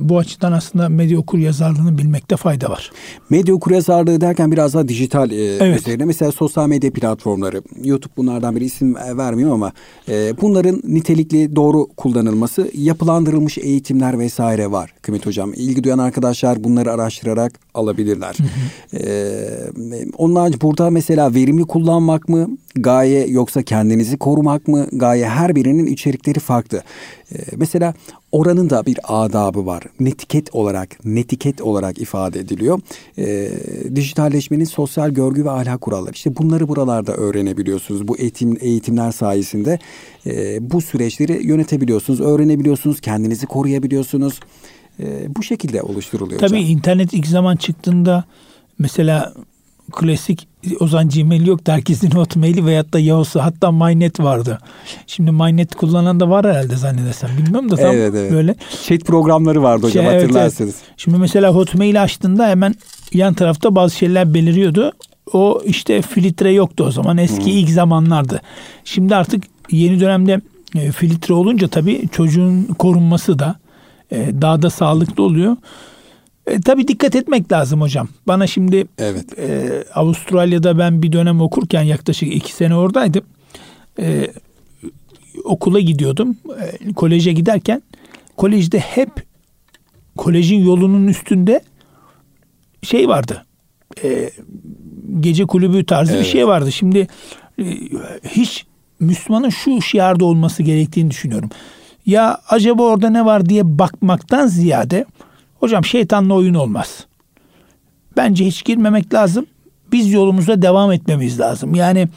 bu açıdan aslında medya okur yazarlığını bilmekte fayda var. Medya okur yazarlığı derken biraz daha dijital e, evet. üzerine. Mesela sosyal medya platformları, YouTube bunlardan biri isim vermiyor ama e, bunların nitelikli doğru kullanılması, yapılandırılmış eğitimler vesaire var Kıymet Hocam. İlgi duyan arkadaşlar bunları araştırarak alabilirler. Hı hı. E, onlar burada mesela verimli kullanmak mı gaye yoksa kendinizi korumak mı gaye her birinin içerikleri farklı. E, mesela oranın da bir adabı var. Netiket olarak, netiket olarak ifade ediliyor. E, dijitalleşmenin sosyal görgü ve ahlak kuralları. İşte bunları buralarda öğrenebiliyorsunuz. Bu eğitim eğitimler sayesinde e, bu süreçleri yönetebiliyorsunuz, öğrenebiliyorsunuz, kendinizi koruyabiliyorsunuz. E, bu şekilde oluşturuluyor. Tabii hocam. internet ilk zaman çıktığında mesela klasik o zaman Gmail yok herkesin [laughs] Hotmail'i veyahut da Yahoo'su hatta MyNet vardı. Şimdi MyNet kullanan da var herhalde zannedersem. Bilmiyorum da tam evet, evet. böyle. Chat programları vardı hocam şey, hatırlarsınız. Evet, evet. Şimdi mesela Hotmail açtığında hemen yan tarafta bazı şeyler beliriyordu. O işte filtre yoktu o zaman. Eski hmm. ilk zamanlardı. Şimdi artık yeni dönemde e, filtre olunca tabii çocuğun korunması da e, daha da sağlıklı oluyor. E, tabii dikkat etmek lazım hocam. Bana şimdi evet. e, Avustralya'da ben bir dönem okurken yaklaşık iki sene oradaydım. E, okula gidiyordum. E, koleje giderken kolejde hep kolejin yolunun üstünde şey vardı. E, gece kulübü tarzı evet. bir şey vardı. Şimdi e, hiç Müslümanın şu şiarda olması gerektiğini düşünüyorum. Ya acaba orada ne var diye bakmaktan ziyade Hocam şeytanla oyun olmaz. Bence hiç girmemek lazım. Biz yolumuza devam etmemiz lazım. Yani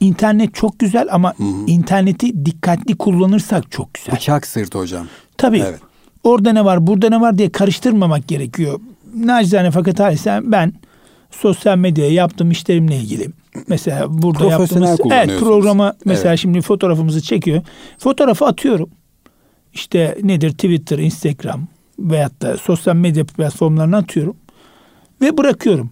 internet çok güzel ama hı hı. interneti dikkatli kullanırsak çok güzel. Bıçak sırt hocam. Tabii. Evet. Orada ne var, burada ne var diye karıştırmamak gerekiyor. Nacizane fakat halisen ben sosyal medyaya yaptığım işlerimle ilgili mesela burada yaptığımız evet programa mesela evet. şimdi fotoğrafımızı çekiyor. Fotoğrafı atıyorum. İşte nedir Twitter, Instagram, veyahut da sosyal medya platformlarına atıyorum ve bırakıyorum.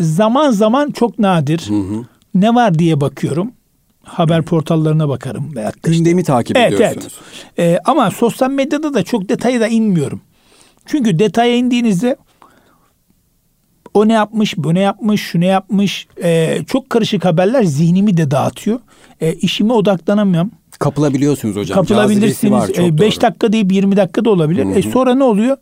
Zaman zaman çok nadir hı hı. ne var diye bakıyorum. Haber portallarına bakarım. Veyahut da Gündemi işte. takip evet, ediyorsunuz. Evet. Ee, ama sosyal medyada da çok detaya da inmiyorum. Çünkü detaya indiğinizde o ne yapmış, bu ne yapmış, şu ne yapmış. Ee, çok karışık haberler zihnimi de dağıtıyor. Ee, işime odaklanamıyorum. Kapılabiliyorsunuz hocam. Kapılabilirsiniz. 5 e, dakika deyip 20 dakika da olabilir. Hı-hı. E sonra ne oluyor?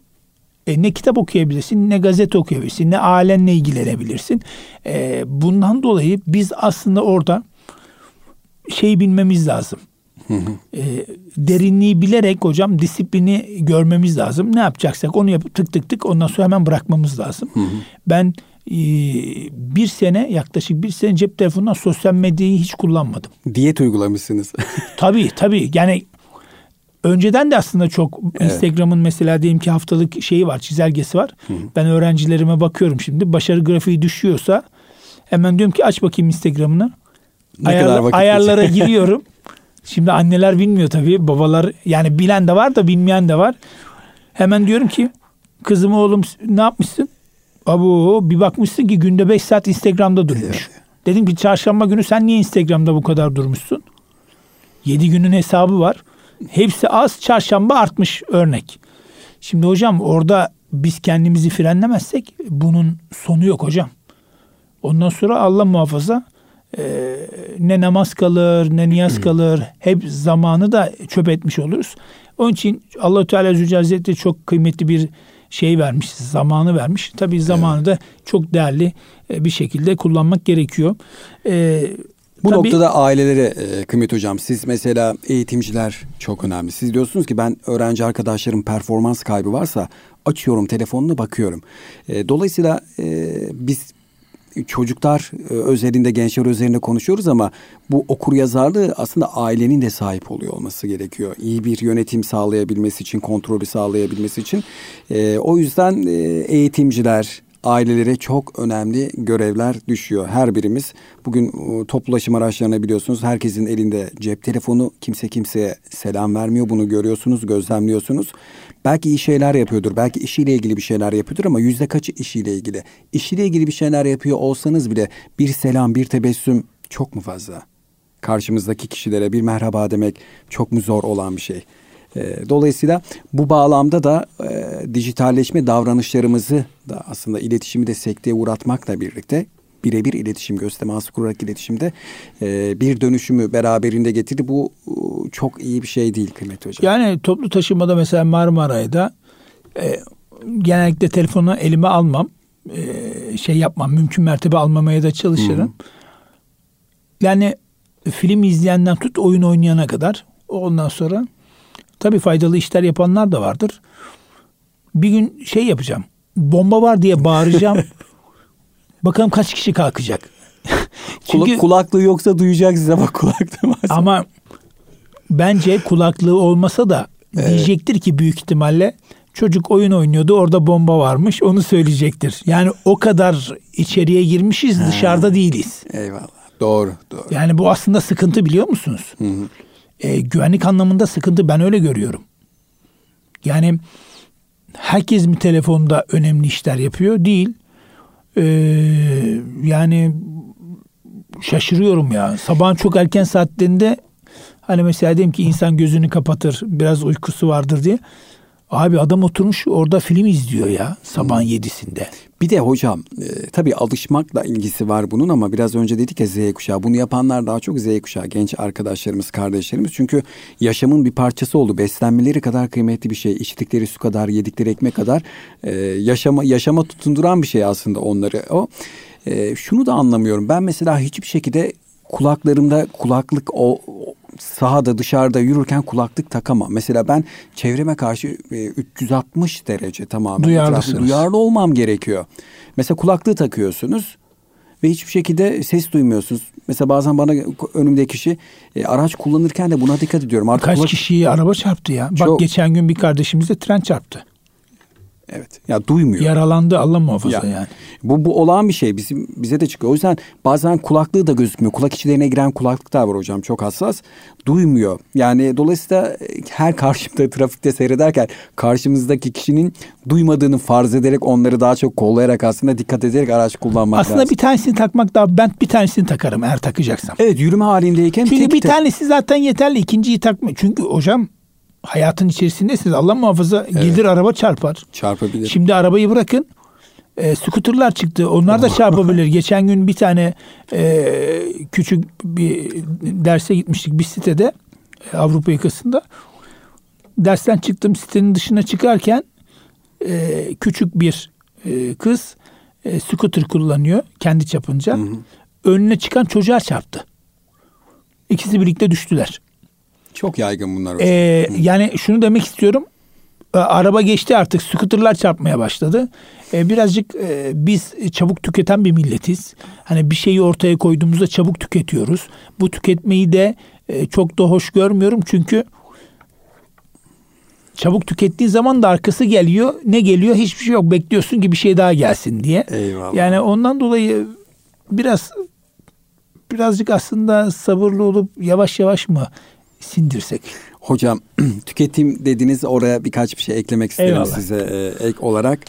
E, ne kitap okuyabilirsin, ne gazete okuyabilirsin, ne alenle ilgilenebilirsin. E, bundan dolayı biz aslında orada şey bilmemiz lazım. E, derinliği bilerek hocam disiplini görmemiz lazım. Ne yapacaksak onu yapıp tık tık tık ondan sonra hemen bırakmamız lazım. Hı. Ben bir sene yaklaşık bir sene cep telefonundan sosyal medyayı hiç kullanmadım. Diyet uygulamışsınız. [laughs] tabii tabii yani önceden de aslında çok evet. Instagram'ın mesela diyelim ki haftalık şeyi var, çizelgesi var. Hı. Ben öğrencilerime bakıyorum şimdi. Başarı grafiği düşüyorsa hemen diyorum ki aç bakayım Instagram'ını. Vakit ayarlara [laughs] giriyorum. Şimdi anneler bilmiyor tabii. Babalar yani bilen de var da bilmeyen de var. Hemen diyorum ki kızım oğlum ne yapmışsın? Abu bir bakmışsın ki günde 5 saat Instagram'da durmuş. Dedim ki çarşamba günü sen niye Instagram'da bu kadar durmuşsun? 7 günün hesabı var. Hepsi az çarşamba artmış örnek. Şimdi hocam orada biz kendimizi frenlemezsek bunun sonu yok hocam. Ondan sonra Allah muhafaza e, ne namaz kalır ne niyaz kalır hep zamanı da çöp etmiş oluruz. Onun için Allah Teala Zülcelal çok kıymetli bir şey vermiş, zamanı vermiş. Tabii zamanı da çok değerli e, bir şekilde kullanmak gerekiyor. Ee, bu Tabii, noktada ailelere e, kıymet hocam siz mesela eğitimciler çok önemli. Siz diyorsunuz ki ben öğrenci arkadaşlarım performans kaybı varsa açıyorum telefonunu bakıyorum. E, dolayısıyla e, biz çocuklar e, özelinde gençler üzerinde konuşuyoruz ama bu okur yazarlığı aslında ailenin de sahip oluyor olması gerekiyor. İyi bir yönetim sağlayabilmesi için, kontrolü sağlayabilmesi için. E, o yüzden e, eğitimciler, ailelere çok önemli görevler düşüyor. Her birimiz bugün e, toplu ulaşım araçlarına biliyorsunuz herkesin elinde cep telefonu. Kimse kimseye selam vermiyor. Bunu görüyorsunuz, gözlemliyorsunuz. Belki iyi şeyler yapıyordur. Belki işiyle ilgili bir şeyler yapıyordur ama yüzde kaçı işiyle ilgili? İşiyle ilgili bir şeyler yapıyor olsanız bile bir selam, bir tebessüm çok mu fazla? Karşımızdaki kişilere bir merhaba demek çok mu zor olan bir şey? E, dolayısıyla bu bağlamda da e, dijitalleşme davranışlarımızı da aslında iletişimi de sekteye uğratmakla birlikte birebir iletişim göz teması kurarak iletişimde e, bir dönüşümü beraberinde getirdi. Bu e, çok iyi bir şey değil kıymetli hocam. Yani toplu taşımada mesela Marmaray'da e, genellikle telefonu elime almam. E, şey yapmam. Mümkün mertebe almamaya da çalışırım. Hı. Yani film izleyenden tut oyun oynayana kadar ondan sonra tabii faydalı işler yapanlar da vardır. Bir gün şey yapacağım. Bomba var diye bağıracağım. [laughs] Bakalım kaç kişi kalkacak. [laughs] Çünkü, kulaklığı yoksa duyacak size bak kulaklığı var. Ama bence kulaklığı olmasa da evet. diyecektir ki büyük ihtimalle çocuk oyun oynuyordu orada bomba varmış onu söyleyecektir. Yani o kadar içeriye girmişiz He. dışarıda değiliz. Eyvallah doğru doğru. Yani bu aslında sıkıntı biliyor musunuz? Hı hı. E, güvenlik anlamında sıkıntı ben öyle görüyorum. Yani herkes mi telefonda önemli işler yapıyor? Değil. Ee, yani şaşırıyorum ya. Sabahın çok erken saatlerinde hani mesela diyelim ki insan gözünü kapatır biraz uykusu vardır diye. Abi adam oturmuş orada film izliyor ya sabahın hmm. yedisinde. Bir de hocam e, tabii alışmakla ilgisi var bunun ama biraz önce dedik ya Z kuşağı. Bunu yapanlar daha çok Z kuşağı genç arkadaşlarımız, kardeşlerimiz. Çünkü yaşamın bir parçası oldu. Beslenmeleri kadar kıymetli bir şey. içtikleri su kadar, yedikleri ekmek kadar e, yaşama yaşama tutunduran bir şey aslında onları. O e, şunu da anlamıyorum. Ben mesela hiçbir şekilde kulaklarımda kulaklık o, sahada dışarıda yürürken kulaklık takamam. Mesela ben çevreme karşı e, 360 derece tamamen Duyarlısınız. duyarlı olmam gerekiyor. Mesela kulaklığı takıyorsunuz ve hiçbir şekilde ses duymuyorsunuz. Mesela bazen bana önümdeki kişi e, araç kullanırken de buna dikkat ediyorum. Artık Kaç kulak... kişiyi araba çarptı ya. Çok... Bak geçen gün bir kardeşimize tren çarptı. Evet. Ya duymuyor. Yaralandı Allah muhafaza ya, yani. Bu bu olağan bir şey bizim bize de çıkıyor. O yüzden bazen kulaklığı da gözükmüyor. Kulak içlerine giren kulaklıklar var hocam çok hassas. Duymuyor. Yani dolayısıyla e, her karşımda [laughs] trafikte seyrederken karşımızdaki kişinin duymadığını farz ederek onları daha çok kollayarak aslında dikkat ederek araç kullanmak aslında lazım. bir tanesini takmak daha ben bir tanesini takarım eğer takacaksam. Evet yürüme halindeyken. Çünkü bir tanesi zaten yeterli ikinciyi takma. Çünkü hocam hayatın içerisindesiniz. Allah muhafaza evet. gelir araba çarpar. Çarpabilir. Şimdi arabayı bırakın. E, skuterlar çıktı. Onlar da çarpabilir. [laughs] Geçen gün bir tane e, küçük bir derse gitmiştik bir sitede e, Avrupa yakasında. Dersten çıktım sitenin dışına çıkarken e, küçük bir e, kız e, scooter kullanıyor kendi çapınca. Hı hı. Önüne çıkan çocuğa çarptı. İkisi birlikte düştüler. Çok yaygın bunlar. Ee, yani şunu demek istiyorum. Ee, araba geçti artık scooterlar çarpmaya başladı. Ee, birazcık e, biz çabuk tüketen bir milletiz. Hani bir şeyi ortaya koyduğumuzda çabuk tüketiyoruz. Bu tüketmeyi de e, çok da hoş görmüyorum çünkü Çabuk tükettiği zaman da arkası geliyor. Ne geliyor? Hiçbir şey yok. Bekliyorsun ki bir şey daha gelsin diye. Eyvallah. Yani ondan dolayı biraz birazcık aslında sabırlı olup yavaş yavaş mı sindirsek? Hocam [clears throat] tüketim dediniz oraya birkaç bir şey eklemek isterim Eyvallah. size e, ek olarak.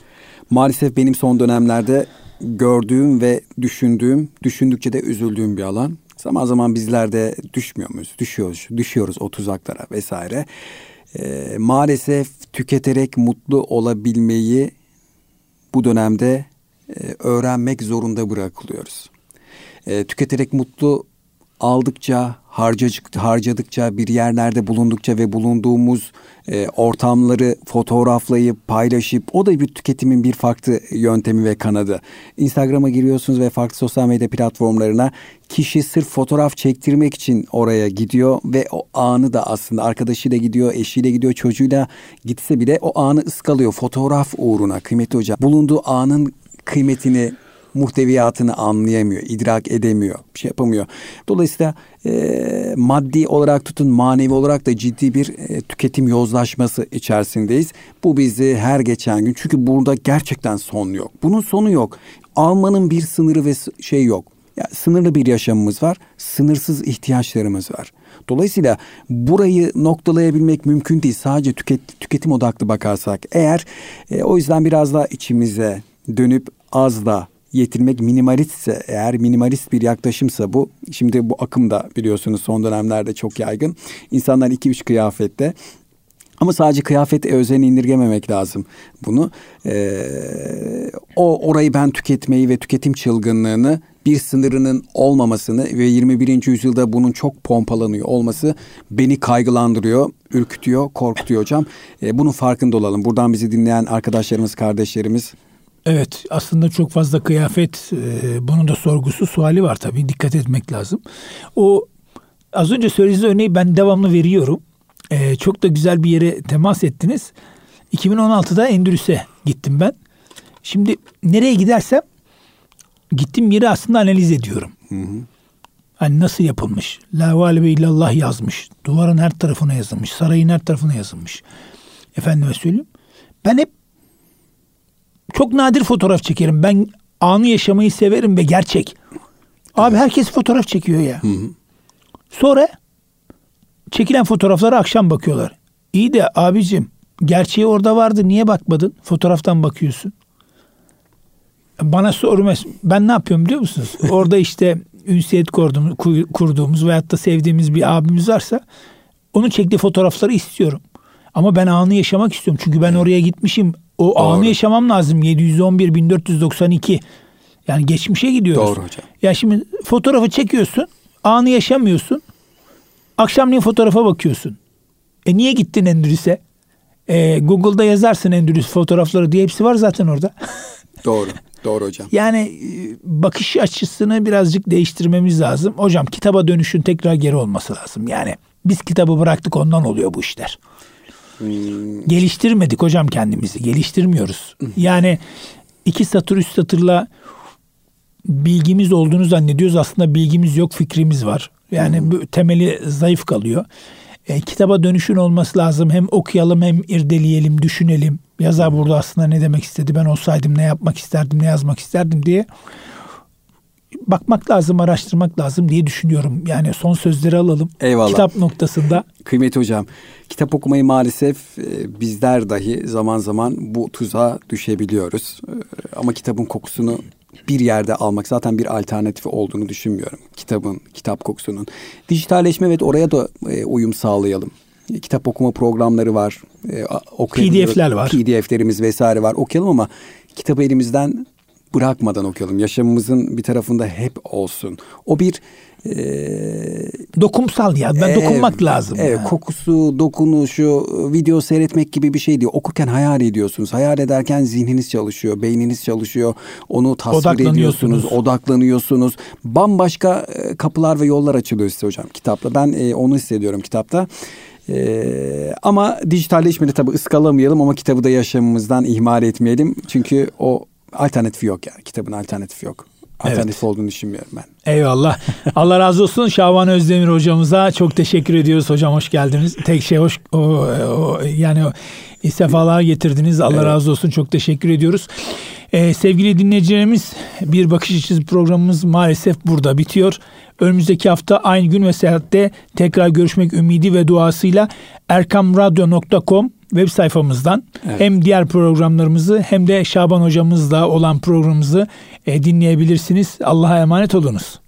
Maalesef benim son dönemlerde gördüğüm ve düşündüğüm, düşündükçe de üzüldüğüm bir alan. Zaman zaman bizler de düşmüyor muyuz? Düşüyoruz, düşüyoruz o tuzaklara vesaire. E, maalesef tüketerek mutlu olabilmeyi bu dönemde e, öğrenmek zorunda bırakılıyoruz. E, tüketerek mutlu aldıkça, harcacık, harcadıkça, bir yerlerde bulundukça ve bulunduğumuz e, ortamları fotoğraflayıp paylaşıp o da bir tüketimin bir farklı yöntemi ve kanadı. Instagram'a giriyorsunuz ve farklı sosyal medya platformlarına kişi sırf fotoğraf çektirmek için oraya gidiyor ve o anı da aslında arkadaşıyla gidiyor, eşiyle gidiyor, çocuğuyla gitse bile o anı ıskalıyor fotoğraf uğruna kıymetli hocam. Bulunduğu anın kıymetini muhteviyatını anlayamıyor, idrak edemiyor, bir şey yapamıyor. Dolayısıyla e, maddi olarak tutun manevi olarak da ciddi bir e, tüketim yozlaşması içerisindeyiz. Bu bizi her geçen gün çünkü burada gerçekten son yok. Bunun sonu yok. Almanın bir sınırı ve şey yok. Ya, sınırlı bir yaşamımız var, sınırsız ihtiyaçlarımız var. Dolayısıyla burayı noktalayabilmek mümkün değil. Sadece tüket, tüketim odaklı bakarsak. Eğer e, o yüzden biraz daha içimize dönüp az da yetirmek minimalistse eğer minimalist bir yaklaşımsa bu şimdi bu akım da biliyorsunuz son dönemlerde çok yaygın. İnsanlar iki üç kıyafette ama sadece kıyafete özen indirgememek lazım bunu. Ee, o orayı ben tüketmeyi ve tüketim çılgınlığını bir sınırının olmamasını ve 21. yüzyılda bunun çok pompalanıyor olması beni kaygılandırıyor, ürkütüyor, korkutuyor hocam. Ee, bunun farkında olalım. Buradan bizi dinleyen arkadaşlarımız, kardeşlerimiz Evet aslında çok fazla kıyafet e, bunun da sorgusu suali var tabii dikkat etmek lazım. O az önce söylediğiniz örneği ben devamlı veriyorum. E, çok da güzel bir yere temas ettiniz. 2016'da Endülüs'e gittim ben. Şimdi nereye gidersem gittiğim yeri aslında analiz ediyorum. Hı hı. Hani nasıl yapılmış? La valibe illallah yazmış. Duvarın her tarafına yazılmış. Sarayın her tarafına yazılmış. Efendime söyleyeyim. Ben hep çok nadir fotoğraf çekerim. Ben anı yaşamayı severim ve gerçek. Abi herkes fotoğraf çekiyor ya. Hı hı. Sonra çekilen fotoğraflara akşam bakıyorlar. İyi de abicim gerçeği orada vardı niye bakmadın? Fotoğraftan bakıyorsun. Bana sormaz. Ben ne yapıyorum biliyor musunuz? [laughs] Orada işte ünsiyet kurduğumuz, kurduğumuz veyahut da sevdiğimiz bir abimiz varsa onun çektiği fotoğrafları istiyorum. Ama ben anı yaşamak istiyorum. Çünkü ben oraya gitmişim. O Doğru. anı yaşamam lazım. 711 1492. Yani geçmişe gidiyoruz. Doğru hocam. Ya şimdi fotoğrafı çekiyorsun. Anı yaşamıyorsun. Akşamleyin fotoğrafa bakıyorsun. E niye gittin Endülüs'e? E, Google'da yazarsın Endülüs fotoğrafları diye hepsi var zaten orada. [laughs] Doğru. Doğru hocam. Yani e, bakış açısını birazcık değiştirmemiz lazım. Hocam kitaba dönüşün tekrar geri olması lazım. Yani biz kitabı bıraktık ondan oluyor bu işler. Hmm. Geliştirmedik hocam kendimizi. Geliştirmiyoruz. Yani iki satır üst satırla bilgimiz olduğunu zannediyoruz. Aslında bilgimiz yok, fikrimiz var. Yani hmm. bu temeli zayıf kalıyor. E, kitaba dönüşün olması lazım. Hem okuyalım hem irdeleyelim, düşünelim. Yazar burada aslında ne demek istedi, ben olsaydım ne yapmak isterdim, ne yazmak isterdim diye bakmak lazım, araştırmak lazım diye düşünüyorum. Yani son sözleri alalım. Eyvallah. Kitap noktasında. Kıymetli hocam, kitap okumayı maalesef e, bizler dahi zaman zaman bu tuzağa düşebiliyoruz. E, ama kitabın kokusunu bir yerde almak zaten bir alternatifi olduğunu düşünmüyorum. Kitabın, kitap kokusunun. Dijitalleşme evet oraya da e, uyum sağlayalım. Kitap okuma programları var. PDF'ler var. PDF'lerimiz vesaire var. Okuyalım ama kitabı elimizden bırakmadan okuyalım. Yaşamımızın bir tarafında hep olsun. O bir e, dokumsal ya. Ben e, dokunmak lazım. Evet, yani. kokusu, dokunuşu, video seyretmek gibi bir şey değil. Okurken hayal ediyorsunuz. Hayal ederken zihniniz çalışıyor, beyniniz çalışıyor. Onu tasvir ediyorsunuz, odaklanıyorsunuz. Bambaşka kapılar ve yollar açılıyor size hocam kitapta. Ben e, onu hissediyorum kitapta. Ee, ama dijitalleşmede tabii ıskalamayalım ama kitabı da yaşamımızdan ihmal etmeyelim. Çünkü o alternatifi yok yani. Kitabın alternatifi yok. alternatif evet. olduğunu düşünmüyorum ben. Eyvallah. Allah razı olsun Şaban Özdemir hocamıza çok teşekkür ediyoruz. Hocam hoş geldiniz. Tek şey hoş o, o, yani o, sefalar getirdiniz. Allah evet. razı olsun. Çok teşekkür ediyoruz. Ee, sevgili dinleyicilerimiz bir bakış açısı programımız maalesef burada bitiyor. Önümüzdeki hafta aynı gün ve saatte tekrar görüşmek ümidi ve duasıyla erkamradyo.com web sayfamızdan evet. hem diğer programlarımızı hem de Şaban hocamızla olan programımızı e, dinleyebilirsiniz. Allah'a emanet olunuz.